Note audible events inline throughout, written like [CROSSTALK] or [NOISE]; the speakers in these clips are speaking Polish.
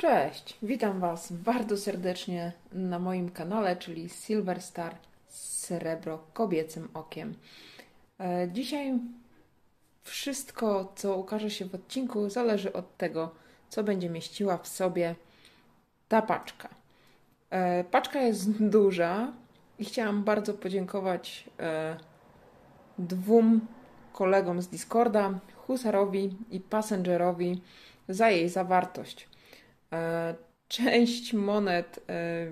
Cześć, witam Was bardzo serdecznie na moim kanale, czyli Silver Star Srebro Kobiecym Okiem. E, Dzisiaj wszystko, co ukaże się w odcinku, zależy od tego, co będzie mieściła w sobie ta paczka. E, Paczka jest duża i chciałam bardzo podziękować e, dwóm kolegom z Discorda, Husarowi i Passengerowi, za jej zawartość. E, Część monet e,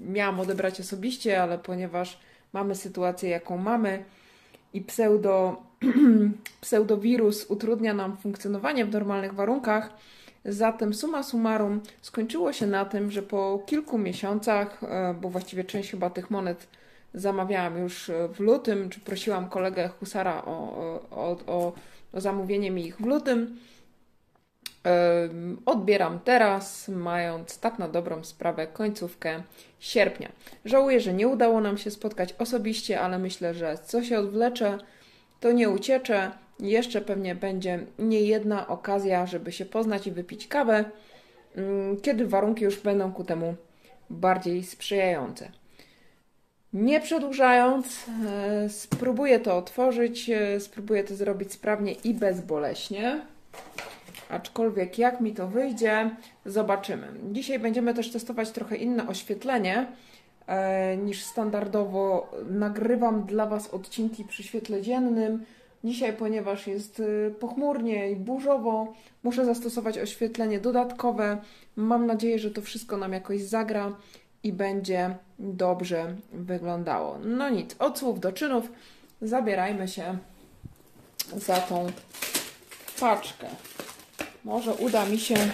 miałam odebrać osobiście, ale ponieważ mamy sytuację, jaką mamy i pseudo, [CLEARS THROAT] pseudowirus utrudnia nam funkcjonowanie w normalnych warunkach, zatem summa summarum skończyło się na tym, że po kilku miesiącach, e, bo właściwie część chyba tych monet zamawiałam już w lutym, czy prosiłam kolegę Husara o, o, o, o zamówienie mi ich w lutym, Ym, Odbieram teraz, mając tak na dobrą sprawę końcówkę sierpnia. Żałuję, że nie udało nam się spotkać osobiście, ale myślę, że co się odwlecze, to nie uciecze. Jeszcze pewnie będzie nie jedna okazja, żeby się poznać i wypić kawę, ym, kiedy warunki już będą ku temu bardziej sprzyjające. Nie przedłużając, e, spróbuję to otworzyć, e, spróbuję to zrobić sprawnie i bezboleśnie. Aczkolwiek jak mi to wyjdzie, zobaczymy. Dzisiaj będziemy też testować trochę inne oświetlenie e, niż standardowo. Nagrywam dla Was odcinki przy świetle dziennym. Dzisiaj, ponieważ jest e, pochmurnie i burzowo, muszę zastosować oświetlenie dodatkowe. Mam nadzieję, że to wszystko nam jakoś zagra i będzie dobrze wyglądało. No nic, od słów do czynów zabierajmy się za tą paczkę. Może uda mi się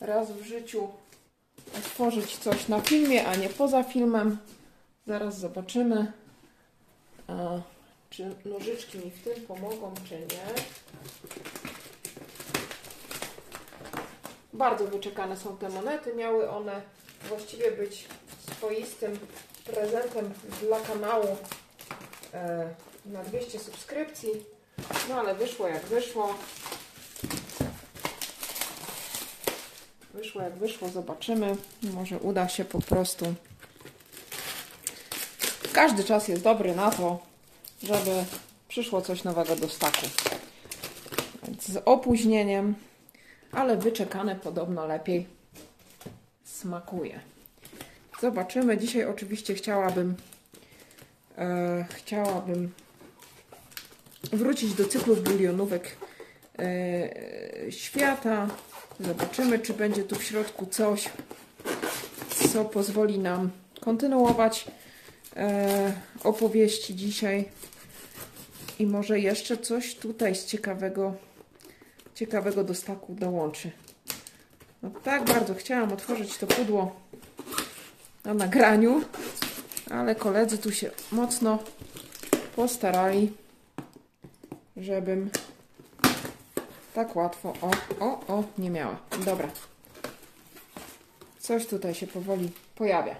raz w życiu otworzyć coś na filmie, a nie poza filmem. Zaraz zobaczymy, czy nożyczki mi w tym pomogą, czy nie. Bardzo wyczekane są te monety. Miały one właściwie być swoistym prezentem dla kanału e, na 200 subskrypcji. No ale wyszło jak wyszło. Wyszło jak wyszło, zobaczymy. Może uda się po prostu. Każdy czas jest dobry na to, żeby przyszło coś nowego do staku. Z opóźnieniem, ale wyczekane podobno lepiej smakuje. Zobaczymy. Dzisiaj oczywiście chciałabym e, chciałabym wrócić do cyklu bulionówek e, świata. Zobaczymy, czy będzie tu w środku coś, co pozwoli nam kontynuować e, opowieści dzisiaj. I może jeszcze coś tutaj z ciekawego, ciekawego do staku dołączy. No tak bardzo chciałam otworzyć to pudło na nagraniu, ale koledzy tu się mocno postarali, żebym tak łatwo. O, o, o, nie miała. Dobra. Coś tutaj się powoli pojawia.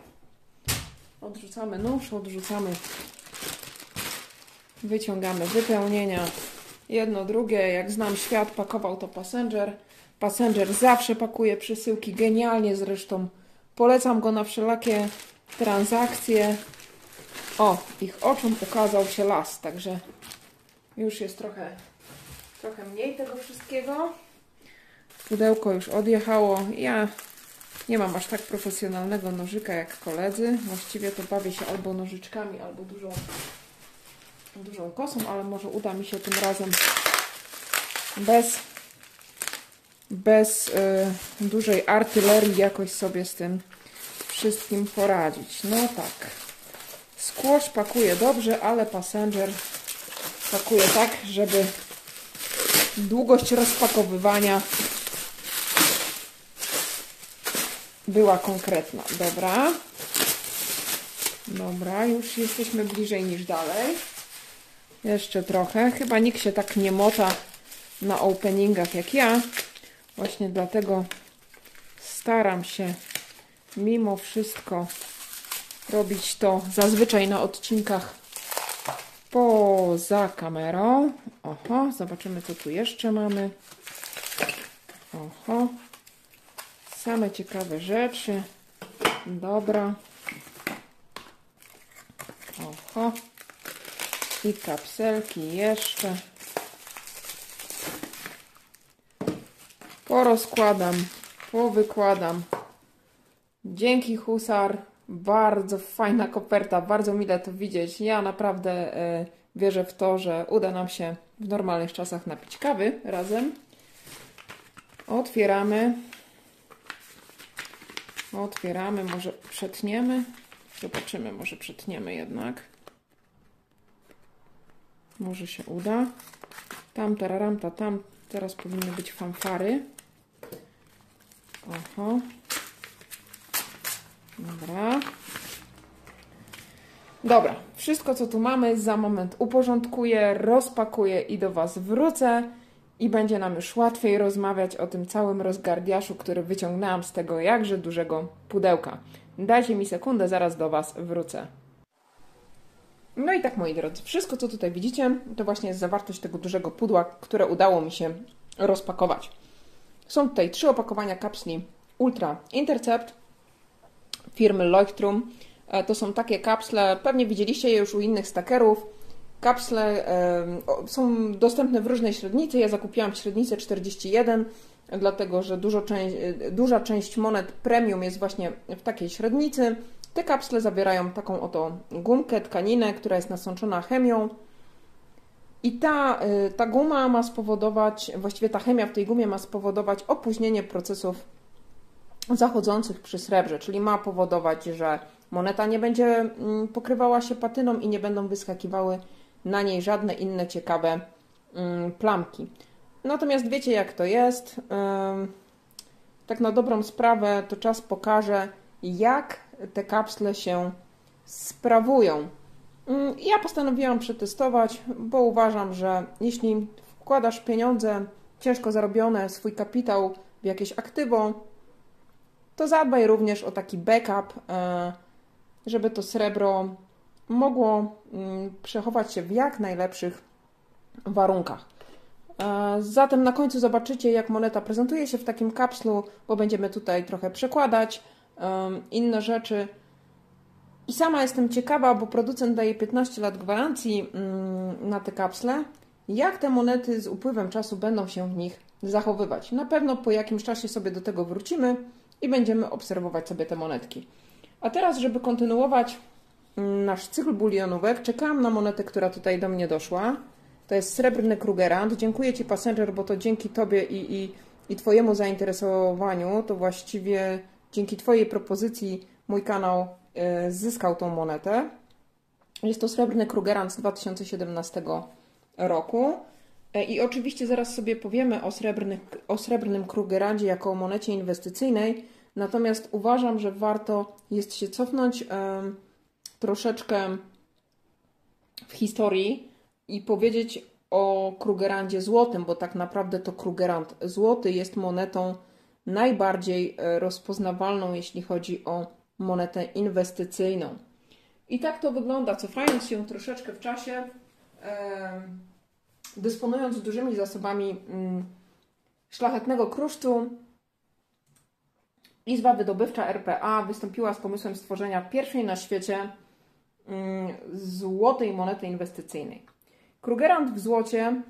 Odrzucamy nóż, odrzucamy. Wyciągamy wypełnienia. Jedno, drugie. Jak znam świat, pakował to Passenger. Passenger zawsze pakuje przesyłki genialnie zresztą. Polecam go na wszelakie transakcje. O, ich oczom ukazał się las, także już jest trochę trochę mniej tego wszystkiego. Pudełko już odjechało. Ja nie mam aż tak profesjonalnego nożyka jak koledzy. Właściwie to bawię się albo nożyczkami, albo dużą, dużą kosą, ale może uda mi się tym razem bez, bez y, dużej artylerii jakoś sobie z tym wszystkim poradzić. No tak. Squash pakuje dobrze, ale Passenger pakuje tak, żeby długość rozpakowywania była konkretna. Dobra. Dobra, już jesteśmy bliżej niż dalej. Jeszcze trochę. Chyba nikt się tak nie mota na openingach jak ja. Właśnie dlatego staram się mimo wszystko robić to zazwyczaj na odcinkach poza kamerą. Oho, zobaczymy co tu jeszcze mamy. Oho. same ciekawe rzeczy. Dobra. Oho. I kapselki jeszcze. Porozkładam, powykładam. Dzięki Husar. Bardzo fajna koperta, bardzo mile to widzieć. Ja naprawdę y, wierzę w to, że uda nam się w normalnych czasach napić kawy razem. Otwieramy. Otwieramy, może przetniemy. Zobaczymy, może przetniemy jednak. Może się uda. Tam, tararam, ta, tam. Teraz powinny być fanfary. Oho. Dobra. Dobra, wszystko co tu mamy za moment uporządkuję, rozpakuję i do Was wrócę i będzie nam już łatwiej rozmawiać o tym całym rozgardiaszu, który wyciągnęłam z tego jakże dużego pudełka. Dajcie mi sekundę, zaraz do Was wrócę. No i tak, moi drodzy, wszystko co tutaj widzicie, to właśnie jest zawartość tego dużego pudła, które udało mi się rozpakować. Są tutaj trzy opakowania kapsli Ultra Intercept firmy Leuchtturm. E, to są takie kapsle, pewnie widzieliście je już u innych stakerów. Kapsle są dostępne w różnej średnicy. Ja zakupiłam średnicę 41, dlatego że część, duża część monet premium jest właśnie w takiej średnicy. Te kapsle zawierają taką oto gumkę, tkaninę, która jest nasączona chemią. I ta, y, ta guma ma spowodować, właściwie ta chemia w tej gumie ma spowodować opóźnienie procesów zachodzących przy srebrze, czyli ma powodować, że moneta nie będzie mm, pokrywała się patyną i nie będą wyskakiwały na niej żadne inne ciekawe mm, plamki. Natomiast wiecie jak to jest. Tak na dobrą sprawę to czas pokaże, jak te kapsle się sprawują. Mm, ja postanowiłam przetestować, bo uważam, że jeśli wkładasz pieniądze ciężko zarobione, swój kapitał w jakieś aktywo, to zadbaj również o taki backup, e, żeby to srebro mogło mm, przechować się w jak najlepszych warunkach. E, zatem na końcu zobaczycie, jak moneta prezentuje się w takim kapslu, bo będziemy tutaj trochę przekładać inne rzeczy. I sama jestem ciekawa, bo producent daje 15 lat gwarancji mm, na te kapsle, jak te monety z upływem czasu będą się w nich zachowywać. Na pewno po jakimś czasie sobie do tego wrócimy i będziemy obserwować sobie te monetki. A teraz, żeby kontynuować mm, nasz cykl bulionówek, czekałam na monetę, która tutaj do mnie doszła. To jest srebrny Krugerrand. Dziękuję Ci, Passenger, bo to dzięki Tobie i, i, i Twojemu zainteresowaniu, to właściwie dzięki Twojej propozycji mój kanał y, zyskał tą monetę. Jest to srebrny Krugerrand z 2017 roku. E, I oczywiście zaraz sobie powiemy o, o srebrnym Krugerandzie jako o monecie inwestycyjnej, natomiast uważam, że warto jest się cofnąć troszeczkę w historii i powiedzieć o Krugerandzie złotym, bo tak naprawdę to Krugerand złoty jest monetą najbardziej e, rozpoznawalną, jeśli chodzi o monetę inwestycyjną. I tak to wygląda, cofając się troszeczkę w czasie. Dysponując dużymi zasobami mm, szlachetnego kruszcu, Izba Wydobywcza RPA wystąpiła z pomysłem stworzenia pierwszej na świecie mm, złotej monety inwestycyjnej. Krugerrand w złocie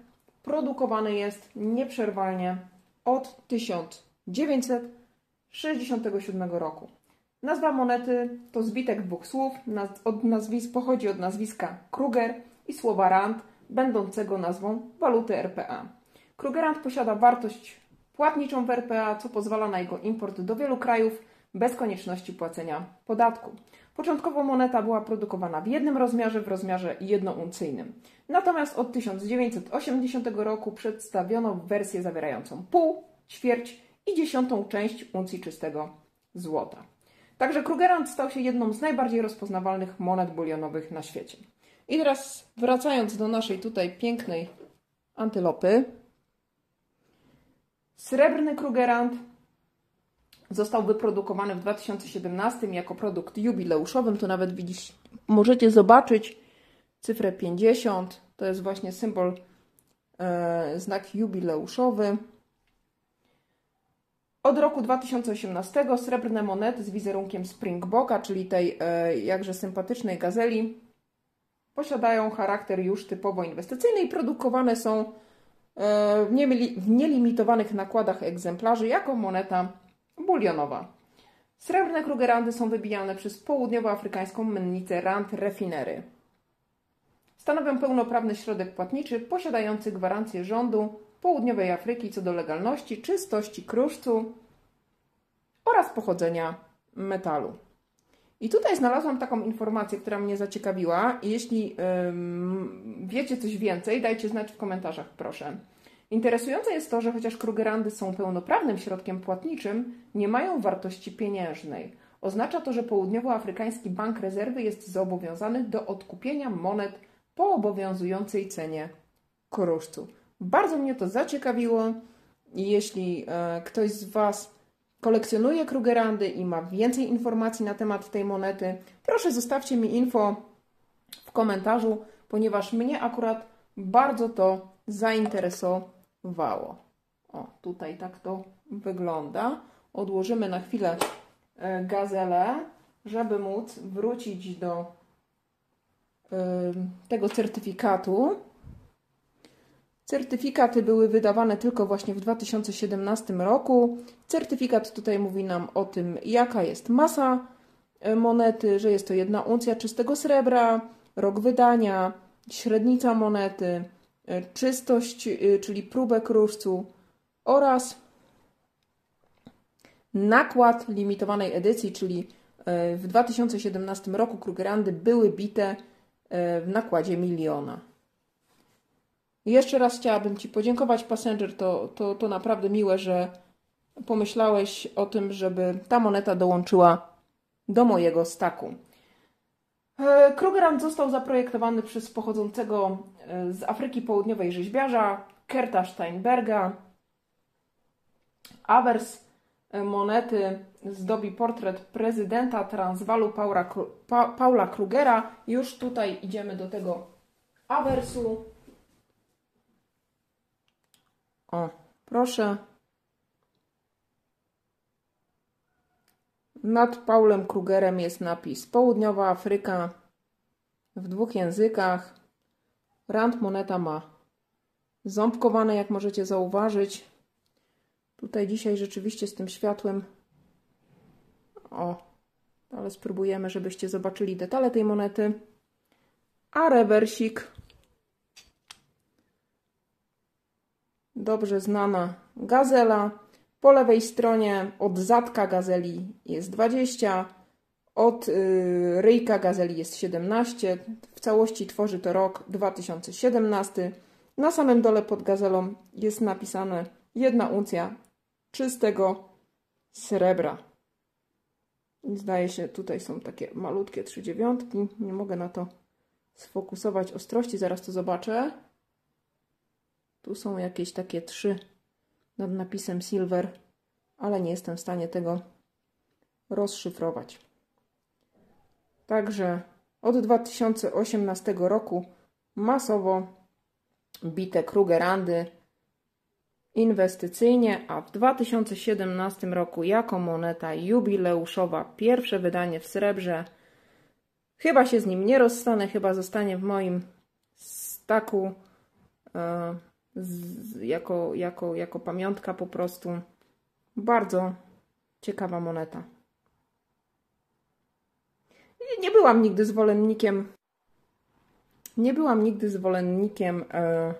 produkowany jest nieprzerwalnie od 1967 roku. Nazwa monety to zbitek dwóch słów, od nazwisk, pochodzi od nazwiska Kruger i słowa rand, będącego nazwą waluty RPA. Krugerrand posiada wartość płatniczą w RPA, co pozwala na jego import do wielu krajów bez konieczności płacenia podatku. Początkowo moneta była produkowana w jednym rozmiarze, w rozmiarze jednouncyjnym. Natomiast od 1980 roku przedstawiono wersję zawierającą pół, ćwierć i dziesiątą część uncji czystego złota. Także Krugerrand stał się jedną z najbardziej rozpoznawalnych monet bulionowych na świecie. I teraz wracając do naszej tutaj pięknej antylopy. Srebrny Krugerrand został wyprodukowany w 2017 jako produkt jubileuszowy. Tu nawet widzisz, możecie zobaczyć cyfrę 50. To jest właśnie symbol, e, znak jubileuszowy. Od roku 2018 srebrne monety z wizerunkiem Springboka, czyli tej e, jakże sympatycznej gazeli, posiadają charakter już typowo inwestycyjny i produkowane są e, w nielimitowanych nakładach egzemplarzy jako moneta bulionowa. Srebrne krugerandy są wybijane przez południowoafrykańską mennicę Rand Refinery. Stanowią pełnoprawny środek płatniczy posiadający gwarancję rządu Południowej Afryki co do legalności, czystości kruszcu oraz pochodzenia metalu. I tutaj znalazłam taką informację, która mnie zaciekawiła. Jeśli wiecie coś więcej, dajcie znać w komentarzach, proszę. Interesujące jest to, że chociaż Krugerandy są pełnoprawnym środkiem płatniczym, nie mają wartości pieniężnej. Oznacza to, że Południowoafrykański Bank Rezerwy jest zobowiązany do odkupienia monet po obowiązującej cenie kruszcu. Bardzo mnie to zaciekawiło jeśli e, ktoś z Was kolekcjonuje Krugerandy i ma więcej informacji na temat tej monety, proszę zostawcie mi info w komentarzu, ponieważ mnie akurat bardzo to zainteresowało. O, tutaj tak to wygląda. Odłożymy na chwilę e, gazelę, żeby móc wrócić do tego certyfikatu. Certyfikaty były wydawane tylko właśnie w 2017 roku. Certyfikat tutaj mówi nam o tym, jaka jest masa e, monety, że jest to jedna uncja czystego srebra, rok wydania, średnica monety, e, czystość, e, czyli próbę kruszcu oraz nakład limitowanej edycji, czyli w 2017 roku Krugerandy były bite w nakładzie miliona. Jeszcze raz chciałabym Ci podziękować, Passenger. To, to, to naprawdę miłe, że pomyślałeś o tym, żeby ta moneta dołączyła do mojego staku. E, Krugerrand został zaprojektowany przez pochodzącego e, z Afryki Południowej rzeźbiarza Kerta Steinberga. Awers e, monety zdobi portret prezydenta Transwalu Paula, Paula Krugera. Już tutaj idziemy do tego awersu. O, proszę. Nad Paulem Krugerem jest napis Południowa Afryka w dwóch językach. Rand moneta ma ząbkowane, jak możecie zauważyć. Tutaj dzisiaj rzeczywiście z tym światłem. O, ale spróbujemy, żebyście zobaczyli detale tej monety. A rewersik dobrze znana gazela. Po lewej stronie od zadka gazeli jest 20, od y, ryjka gazeli jest 17. W całości tworzy to rok 2017. Na samym dole pod gazelą jest napisane jedna uncja czystego srebra. Zdaje się, tutaj są takie malutkie trzy dziewiątki. Nie mogę na to sfokusować ostrości, zaraz to zobaczę. Tu są jakieś takie trzy nad napisem silver, ale nie jestem w stanie tego rozszyfrować. Także od 2018 roku masowo bite Krugerandy inwestycyjnie, a w 2017 roku jako moneta jubileuszowa pierwsze wydanie w srebrze. Chyba się z nim nie rozstanę, chyba zostanie w moim staku. Yy, z, jako, jako, jako pamiątka po prostu. Bardzo ciekawa moneta. Nie byłam nigdy zwolennikiem nie byłam nigdy zwolennikiem e,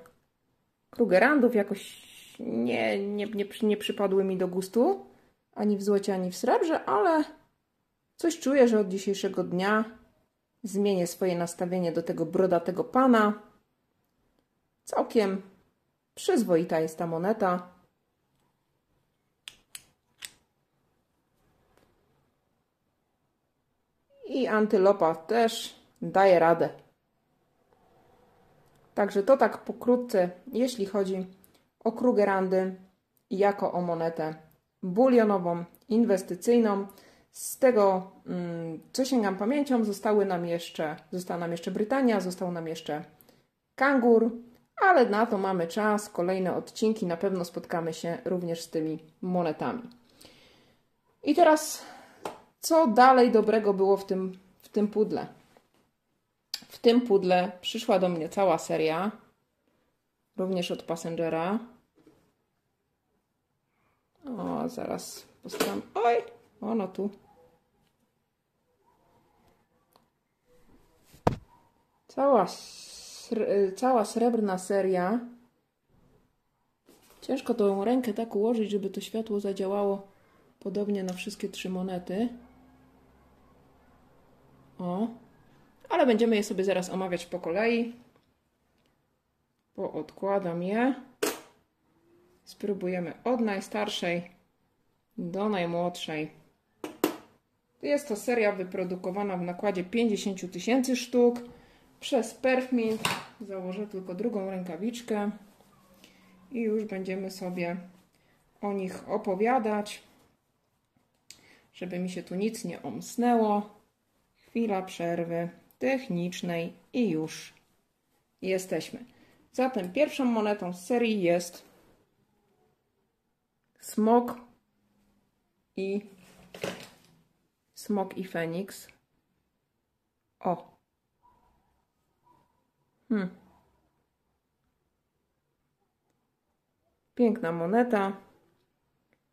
Krugerandów, jakoś nie, nie, nie, nie przypadły mi do gustu, ani w złocie, ani w srebrze, ale coś czuję, że od dzisiejszego dnia zmienię swoje nastawienie do tego brodatego pana. Całkiem Przyzwoita jest ta moneta. I antylopa też daje radę. Także to tak pokrótce, jeśli chodzi o Krugerandy jako o monetę bulionową, inwestycyjną. Z tego, mm, co sięgam pamięcią, zostały nam jeszcze, została nam jeszcze Brytania, został nam jeszcze kangur, ale na to mamy czas. Kolejne odcinki, na pewno spotkamy się również z tymi monetami. I teraz, co dalej dobrego było w tym, w tym pudle? W tym pudle przyszła do mnie cała seria, również od Passengera. O, zaraz postaram. Oj, ono tu. Cała, cała srebrna seria. Ciężko tą rękę tak ułożyć, żeby to światło zadziałało podobnie na wszystkie trzy monety. O, ale będziemy je sobie zaraz omawiać po kolei. Poodkładam je. Spróbujemy od najstarszej do najmłodszej. Jest to seria wyprodukowana w nakładzie 50 tysięcy sztuk przez Perfmint. Założę tylko drugą rękawiczkę i już będziemy sobie o nich opowiadać, żeby mi się tu nic nie omsnęło. Chwila przerwy technicznej i już jesteśmy. Zatem pierwszą monetą z serii jest smok i smok i feniks. O. Hmm. Piękna moneta.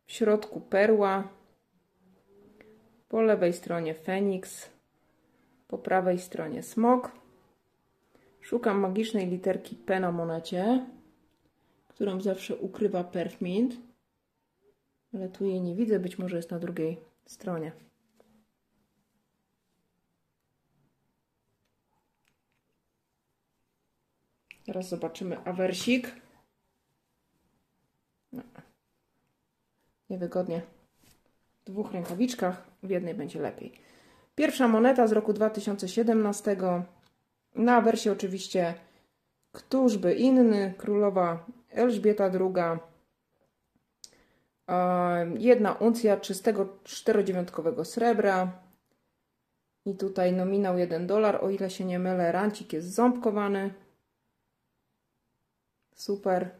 W środku perła. Po lewej stronie feniks. Po prawej stronie smok. Szukam magicznej literki P na monecie, którą zawsze ukrywa Perfmint. Ale tu jej nie widzę, być może jest na drugiej stronie. Teraz zobaczymy awersik. No. Niewygodnie. W dwóch rękawiczkach, w jednej będzie lepiej. Pierwsza moneta z roku 2017. Na awersie oczywiście Któżby inny, królowa Elżbieta II. Jedna uncja czystego czterodziewiątkowego srebra. I tutaj nominał 1 dolar, o ile się nie mylę, rancik jest ząbkowany. Super.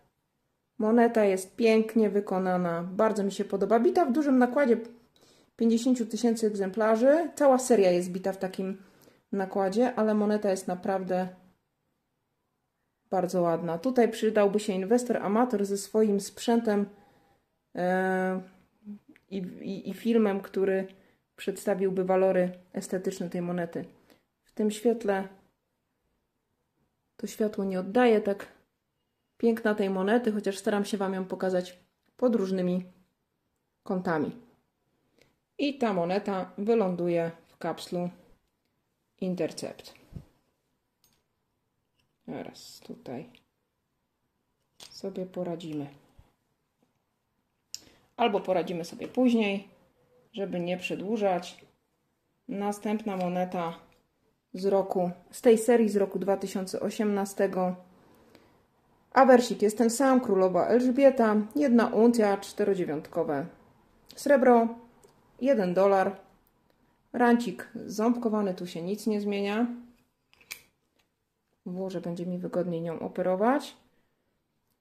Moneta jest pięknie wykonana, bardzo mi się podoba. Bita w dużym nakładzie 50 tysięcy egzemplarzy. Cała seria jest bita w takim nakładzie, ale moneta jest naprawdę bardzo ładna. Tutaj przydałby się inwestor amator ze swoim sprzętem e, i, i, i filmem, który przedstawiłby walory estetyczne tej monety. W tym świetle to światło nie oddaje tak piękna tej monety, chociaż staram się Wam ją pokazać pod różnymi kątami. I ta moneta wyląduje w kapslu Intercept. Teraz tutaj sobie poradzimy. Albo poradzimy sobie później, żeby nie przedłużać. Następna moneta z roku, z tej serii z roku 2018. Awersik jest ten sam, królowa Elżbieta, jedna uncja, czterodziewiątkowe srebro, jeden dolar. Rancik ząbkowany, tu się nic nie zmienia włożę, będzie mi wygodniej nią operować.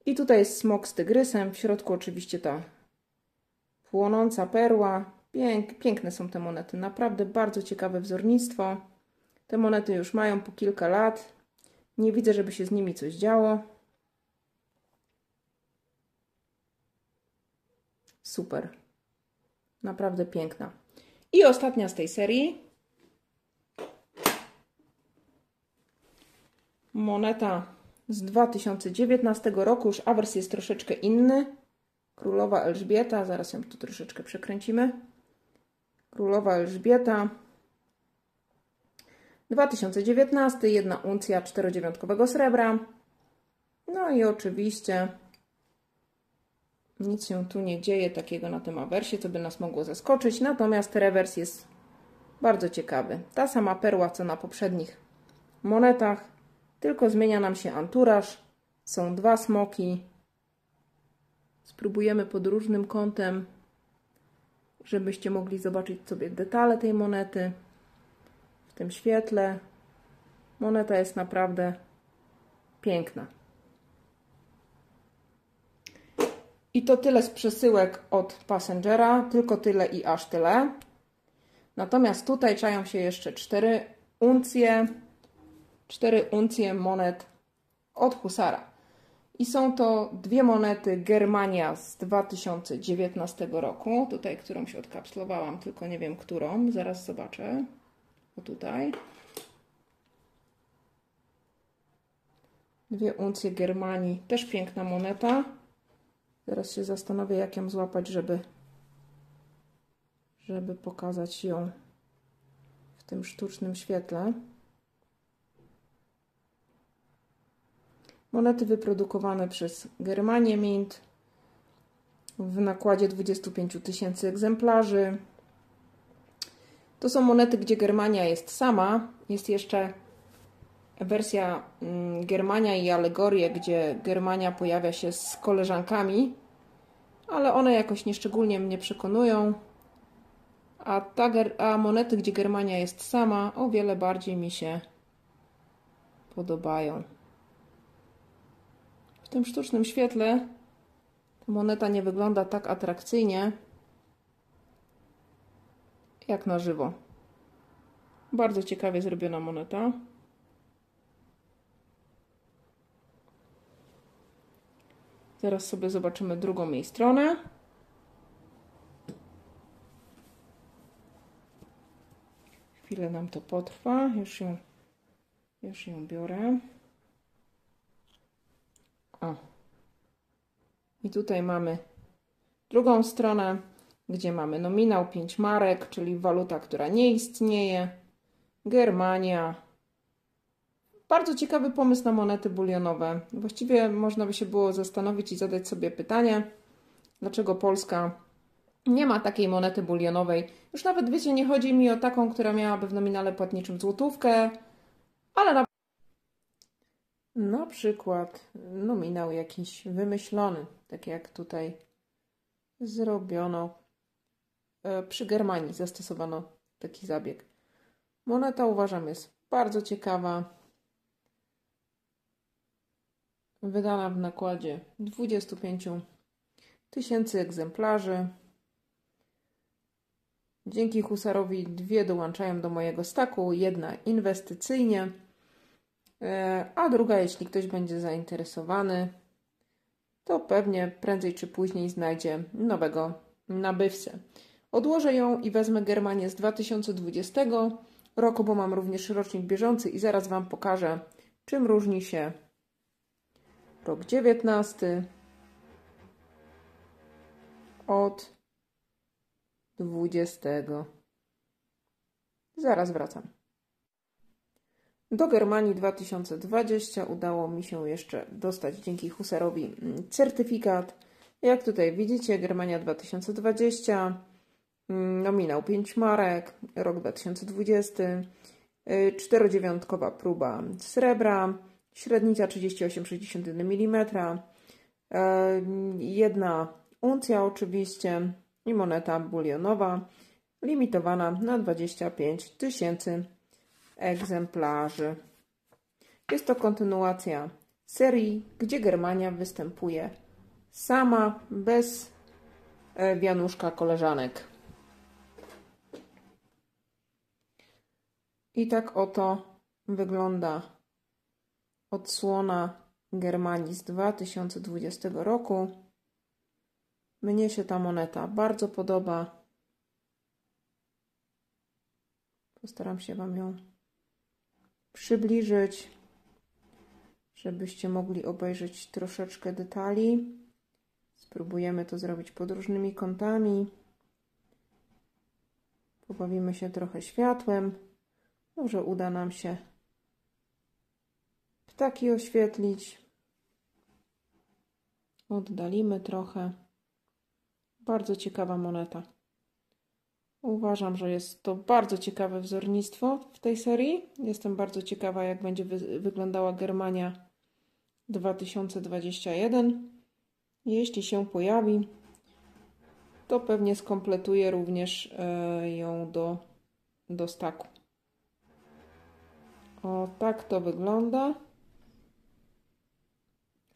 I tutaj jest smok z tygrysem, w środku oczywiście ta płonąca perła. Pięk, piękne są te monety, naprawdę bardzo ciekawe wzornictwo. Te monety już mają po kilka lat. Nie widzę, żeby się z nimi coś działo. Super. Naprawdę piękna. I ostatnia z tej serii moneta z 2019 roku, już awers jest troszeczkę inny. Królowa Elżbieta, zaraz ją tu troszeczkę przekręcimy. Królowa Elżbieta. 2019, jedna uncja czterodziewiątkowego srebra. No i oczywiście nic się tu nie dzieje takiego na tym awersie, co by nas mogło zaskoczyć. Natomiast rewers jest bardzo ciekawy. Ta sama perła, co na poprzednich monetach tylko zmienia nam się anturaż. Są dwa smoki. Spróbujemy pod różnym kątem, żebyście mogli zobaczyć sobie detale tej monety w tym świetle. Moneta jest naprawdę piękna. I to tyle z przesyłek od Passengera, tylko tyle i aż tyle. Natomiast tutaj czają się jeszcze 4 uncje, 4 uncje monet od Husara. I są to dwie monety Germania z 2019 roku. Tutaj, którą się odkapslowałam, tylko nie wiem którą. Zaraz zobaczę. O tutaj. Dwie uncje Germanii. Też piękna moneta. Teraz się zastanowię, jak ją złapać, żeby, żeby pokazać ją w tym sztucznym świetle. Monety wyprodukowane przez Germanię Mint w nakładzie 25 tysięcy egzemplarzy. To są monety, gdzie Germania jest sama. Jest jeszcze wersja mm, Germania i alegorie, gdzie Germania pojawia się z koleżankami, ale one jakoś nieszczególnie mnie przekonują. A, ta, a monety, gdzie Germania jest sama, o wiele bardziej mi się podobają. W tym sztucznym świetle ta moneta nie wygląda tak atrakcyjnie jak na żywo. Bardzo ciekawie zrobiona moneta. Teraz sobie zobaczymy drugą jej stronę. Chwilę nam to potrwa. Już ją, już ją biorę. O. I tutaj mamy drugą stronę, gdzie mamy nominał 5 marek, czyli waluta, która nie istnieje. Germania. Bardzo ciekawy pomysł na monety bulionowe. Właściwie można by się było zastanowić i zadać sobie pytanie, dlaczego Polska nie ma takiej monety bulionowej. Już nawet wiecie, nie chodzi mi o taką, która miałaby w nominale płatniczym złotówkę, ale na na przykład nominał jakiś wymyślony, tak jak tutaj zrobiono e, przy Germanii, zastosowano taki zabieg. Moneta uważam jest bardzo ciekawa. Wydana w nakładzie 25 tysięcy egzemplarzy. Dzięki Husarowi dwie dołączają do mojego staku, jedna inwestycyjnie E, a druga, jeśli ktoś będzie zainteresowany, to pewnie prędzej czy później znajdzie nowego nabywcę. Odłożę ją i wezmę Germanię z 2020 roku, bo mam również rocznik bieżący i zaraz Wam pokażę, czym różni się rok 19 od 20. Zaraz wracam. Do Germanii 2020 udało mi się jeszcze dostać dzięki Husarowi mm, certyfikat. Jak tutaj widzicie, Germania 2020, mm, nominał 5 marek, rok 2020, y, czterodziewiątkowa próba srebra, średnica 38,61 mm, jedna uncja oczywiście i moneta bulionowa limitowana na 25 tysięcy egzemplarzy. Jest to kontynuacja serii, gdzie Germania występuje sama, bez e, wianuszka koleżanek. I tak oto wygląda odsłona Germanii z 2020 roku. Mnie się ta moneta bardzo podoba. Postaram się Wam ją przybliżyć, żebyście mogli obejrzeć troszeczkę detali. Spróbujemy to zrobić pod różnymi kątami. Pobawimy się trochę światłem. Może uda nam się ptaki oświetlić. Oddalimy trochę. Bardzo ciekawa moneta. Uważam, że jest to bardzo ciekawe wzornictwo w tej serii. Jestem bardzo ciekawa, jak będzie wy wyglądała Germania 2021. Jeśli się pojawi, to pewnie skompletuję również e, ją do, do staku. O, tak to wygląda.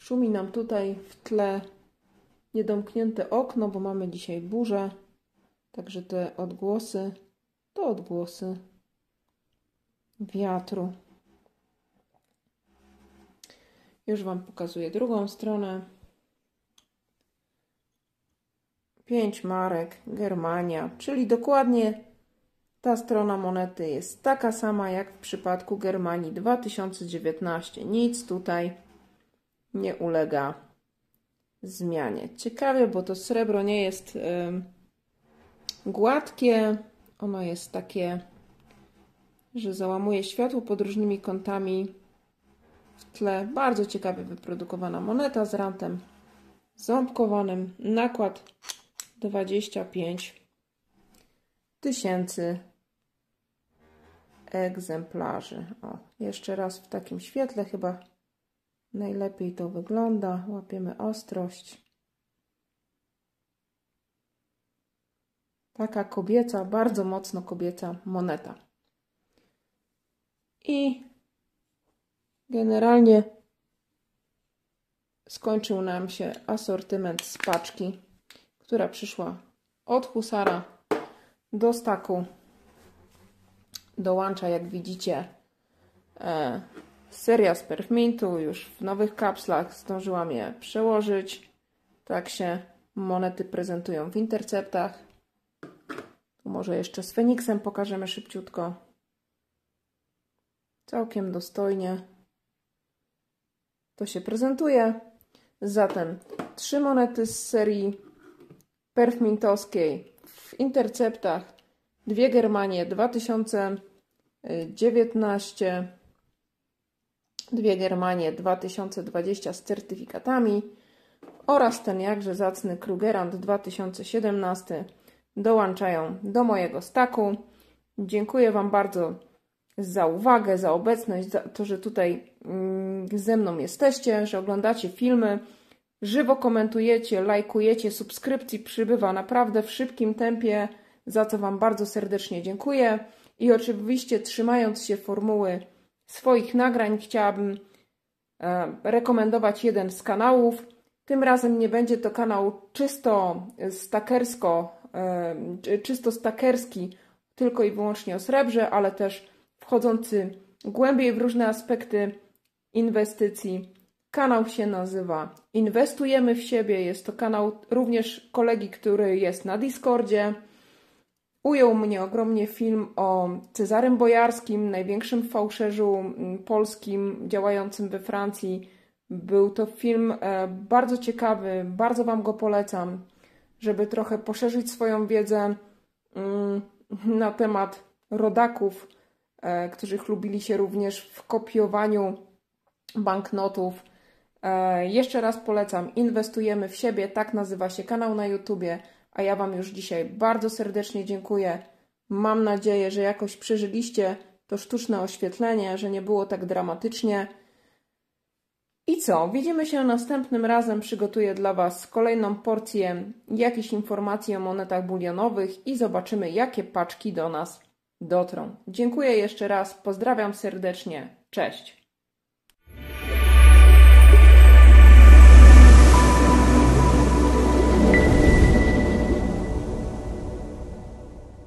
Szumi nam tutaj w tle niedomknięte okno, bo mamy dzisiaj burzę. Także te odgłosy to odgłosy wiatru. Już Wam pokazuję drugą stronę. Pięć marek, Germania, czyli dokładnie ta strona monety jest taka sama jak w przypadku Germanii 2019. Nic tutaj nie ulega zmianie. Ciekawie, bo to srebro nie jest gładkie, ono jest takie, że załamuje światło pod różnymi kątami w tle. Bardzo ciekawie wyprodukowana moneta z rantem ząbkowanym. Nakład 25 tysięcy egzemplarzy. O, jeszcze raz w takim świetle chyba najlepiej to wygląda. Łapiemy ostrość. Taka kobieca, bardzo mocno kobieca moneta. I generalnie skończył nam się asortyment z paczki, która przyszła od Husara do staku. Dołącza, jak widzicie, e, seria z Perfmintu. Już w nowych kapslach zdążyłam je przełożyć. Tak się monety prezentują w interceptach. Tu może jeszcze z Feniksem pokażemy szybciutko. Całkiem dostojnie to się prezentuje. Zatem trzy monety z serii perfmintowskiej w interceptach. Dwie Germanie 2019, dwie Germanie 2020 z certyfikatami oraz ten jakże zacny Krugerrand 2017 dołączają do mojego staku. Dziękuję Wam bardzo za uwagę, za obecność, za to, że tutaj mm, ze mną jesteście, że oglądacie filmy, żywo komentujecie, lajkujecie, subskrypcji przybywa naprawdę w szybkim tempie, za co Wam bardzo serdecznie dziękuję. I oczywiście trzymając się formuły swoich nagrań, chciałabym e, rekomendować jeden z kanałów. Tym razem nie będzie to kanał czysto stakersko czysto stakerski, tylko i wyłącznie o srebrze, ale też wchodzący głębiej w różne aspekty inwestycji. Kanał się nazywa Inwestujemy w siebie. Jest to kanał również kolegi, który jest na Discordzie. Ujął mnie ogromnie film o Cezarym Bojarskim, największym fałszerzu polskim działającym we Francji. Był to film e, bardzo ciekawy, bardzo Wam go polecam żeby trochę poszerzyć swoją wiedzę mm, na temat rodaków, e, którzy chlubili się również w kopiowaniu banknotów. E, jeszcze raz polecam, inwestujemy w siebie, tak nazywa się kanał na YouTubie, a ja Wam już dzisiaj bardzo serdecznie dziękuję. Mam nadzieję, że jakoś przeżyliście to sztuczne oświetlenie, że nie było tak dramatycznie. I co? Widzimy się następnym razem. Przygotuję dla Was kolejną porcję jakichś informacji o monetach bulionowych i zobaczymy, jakie paczki do nas dotrą. Dziękuję jeszcze raz, pozdrawiam serdecznie. Cześć!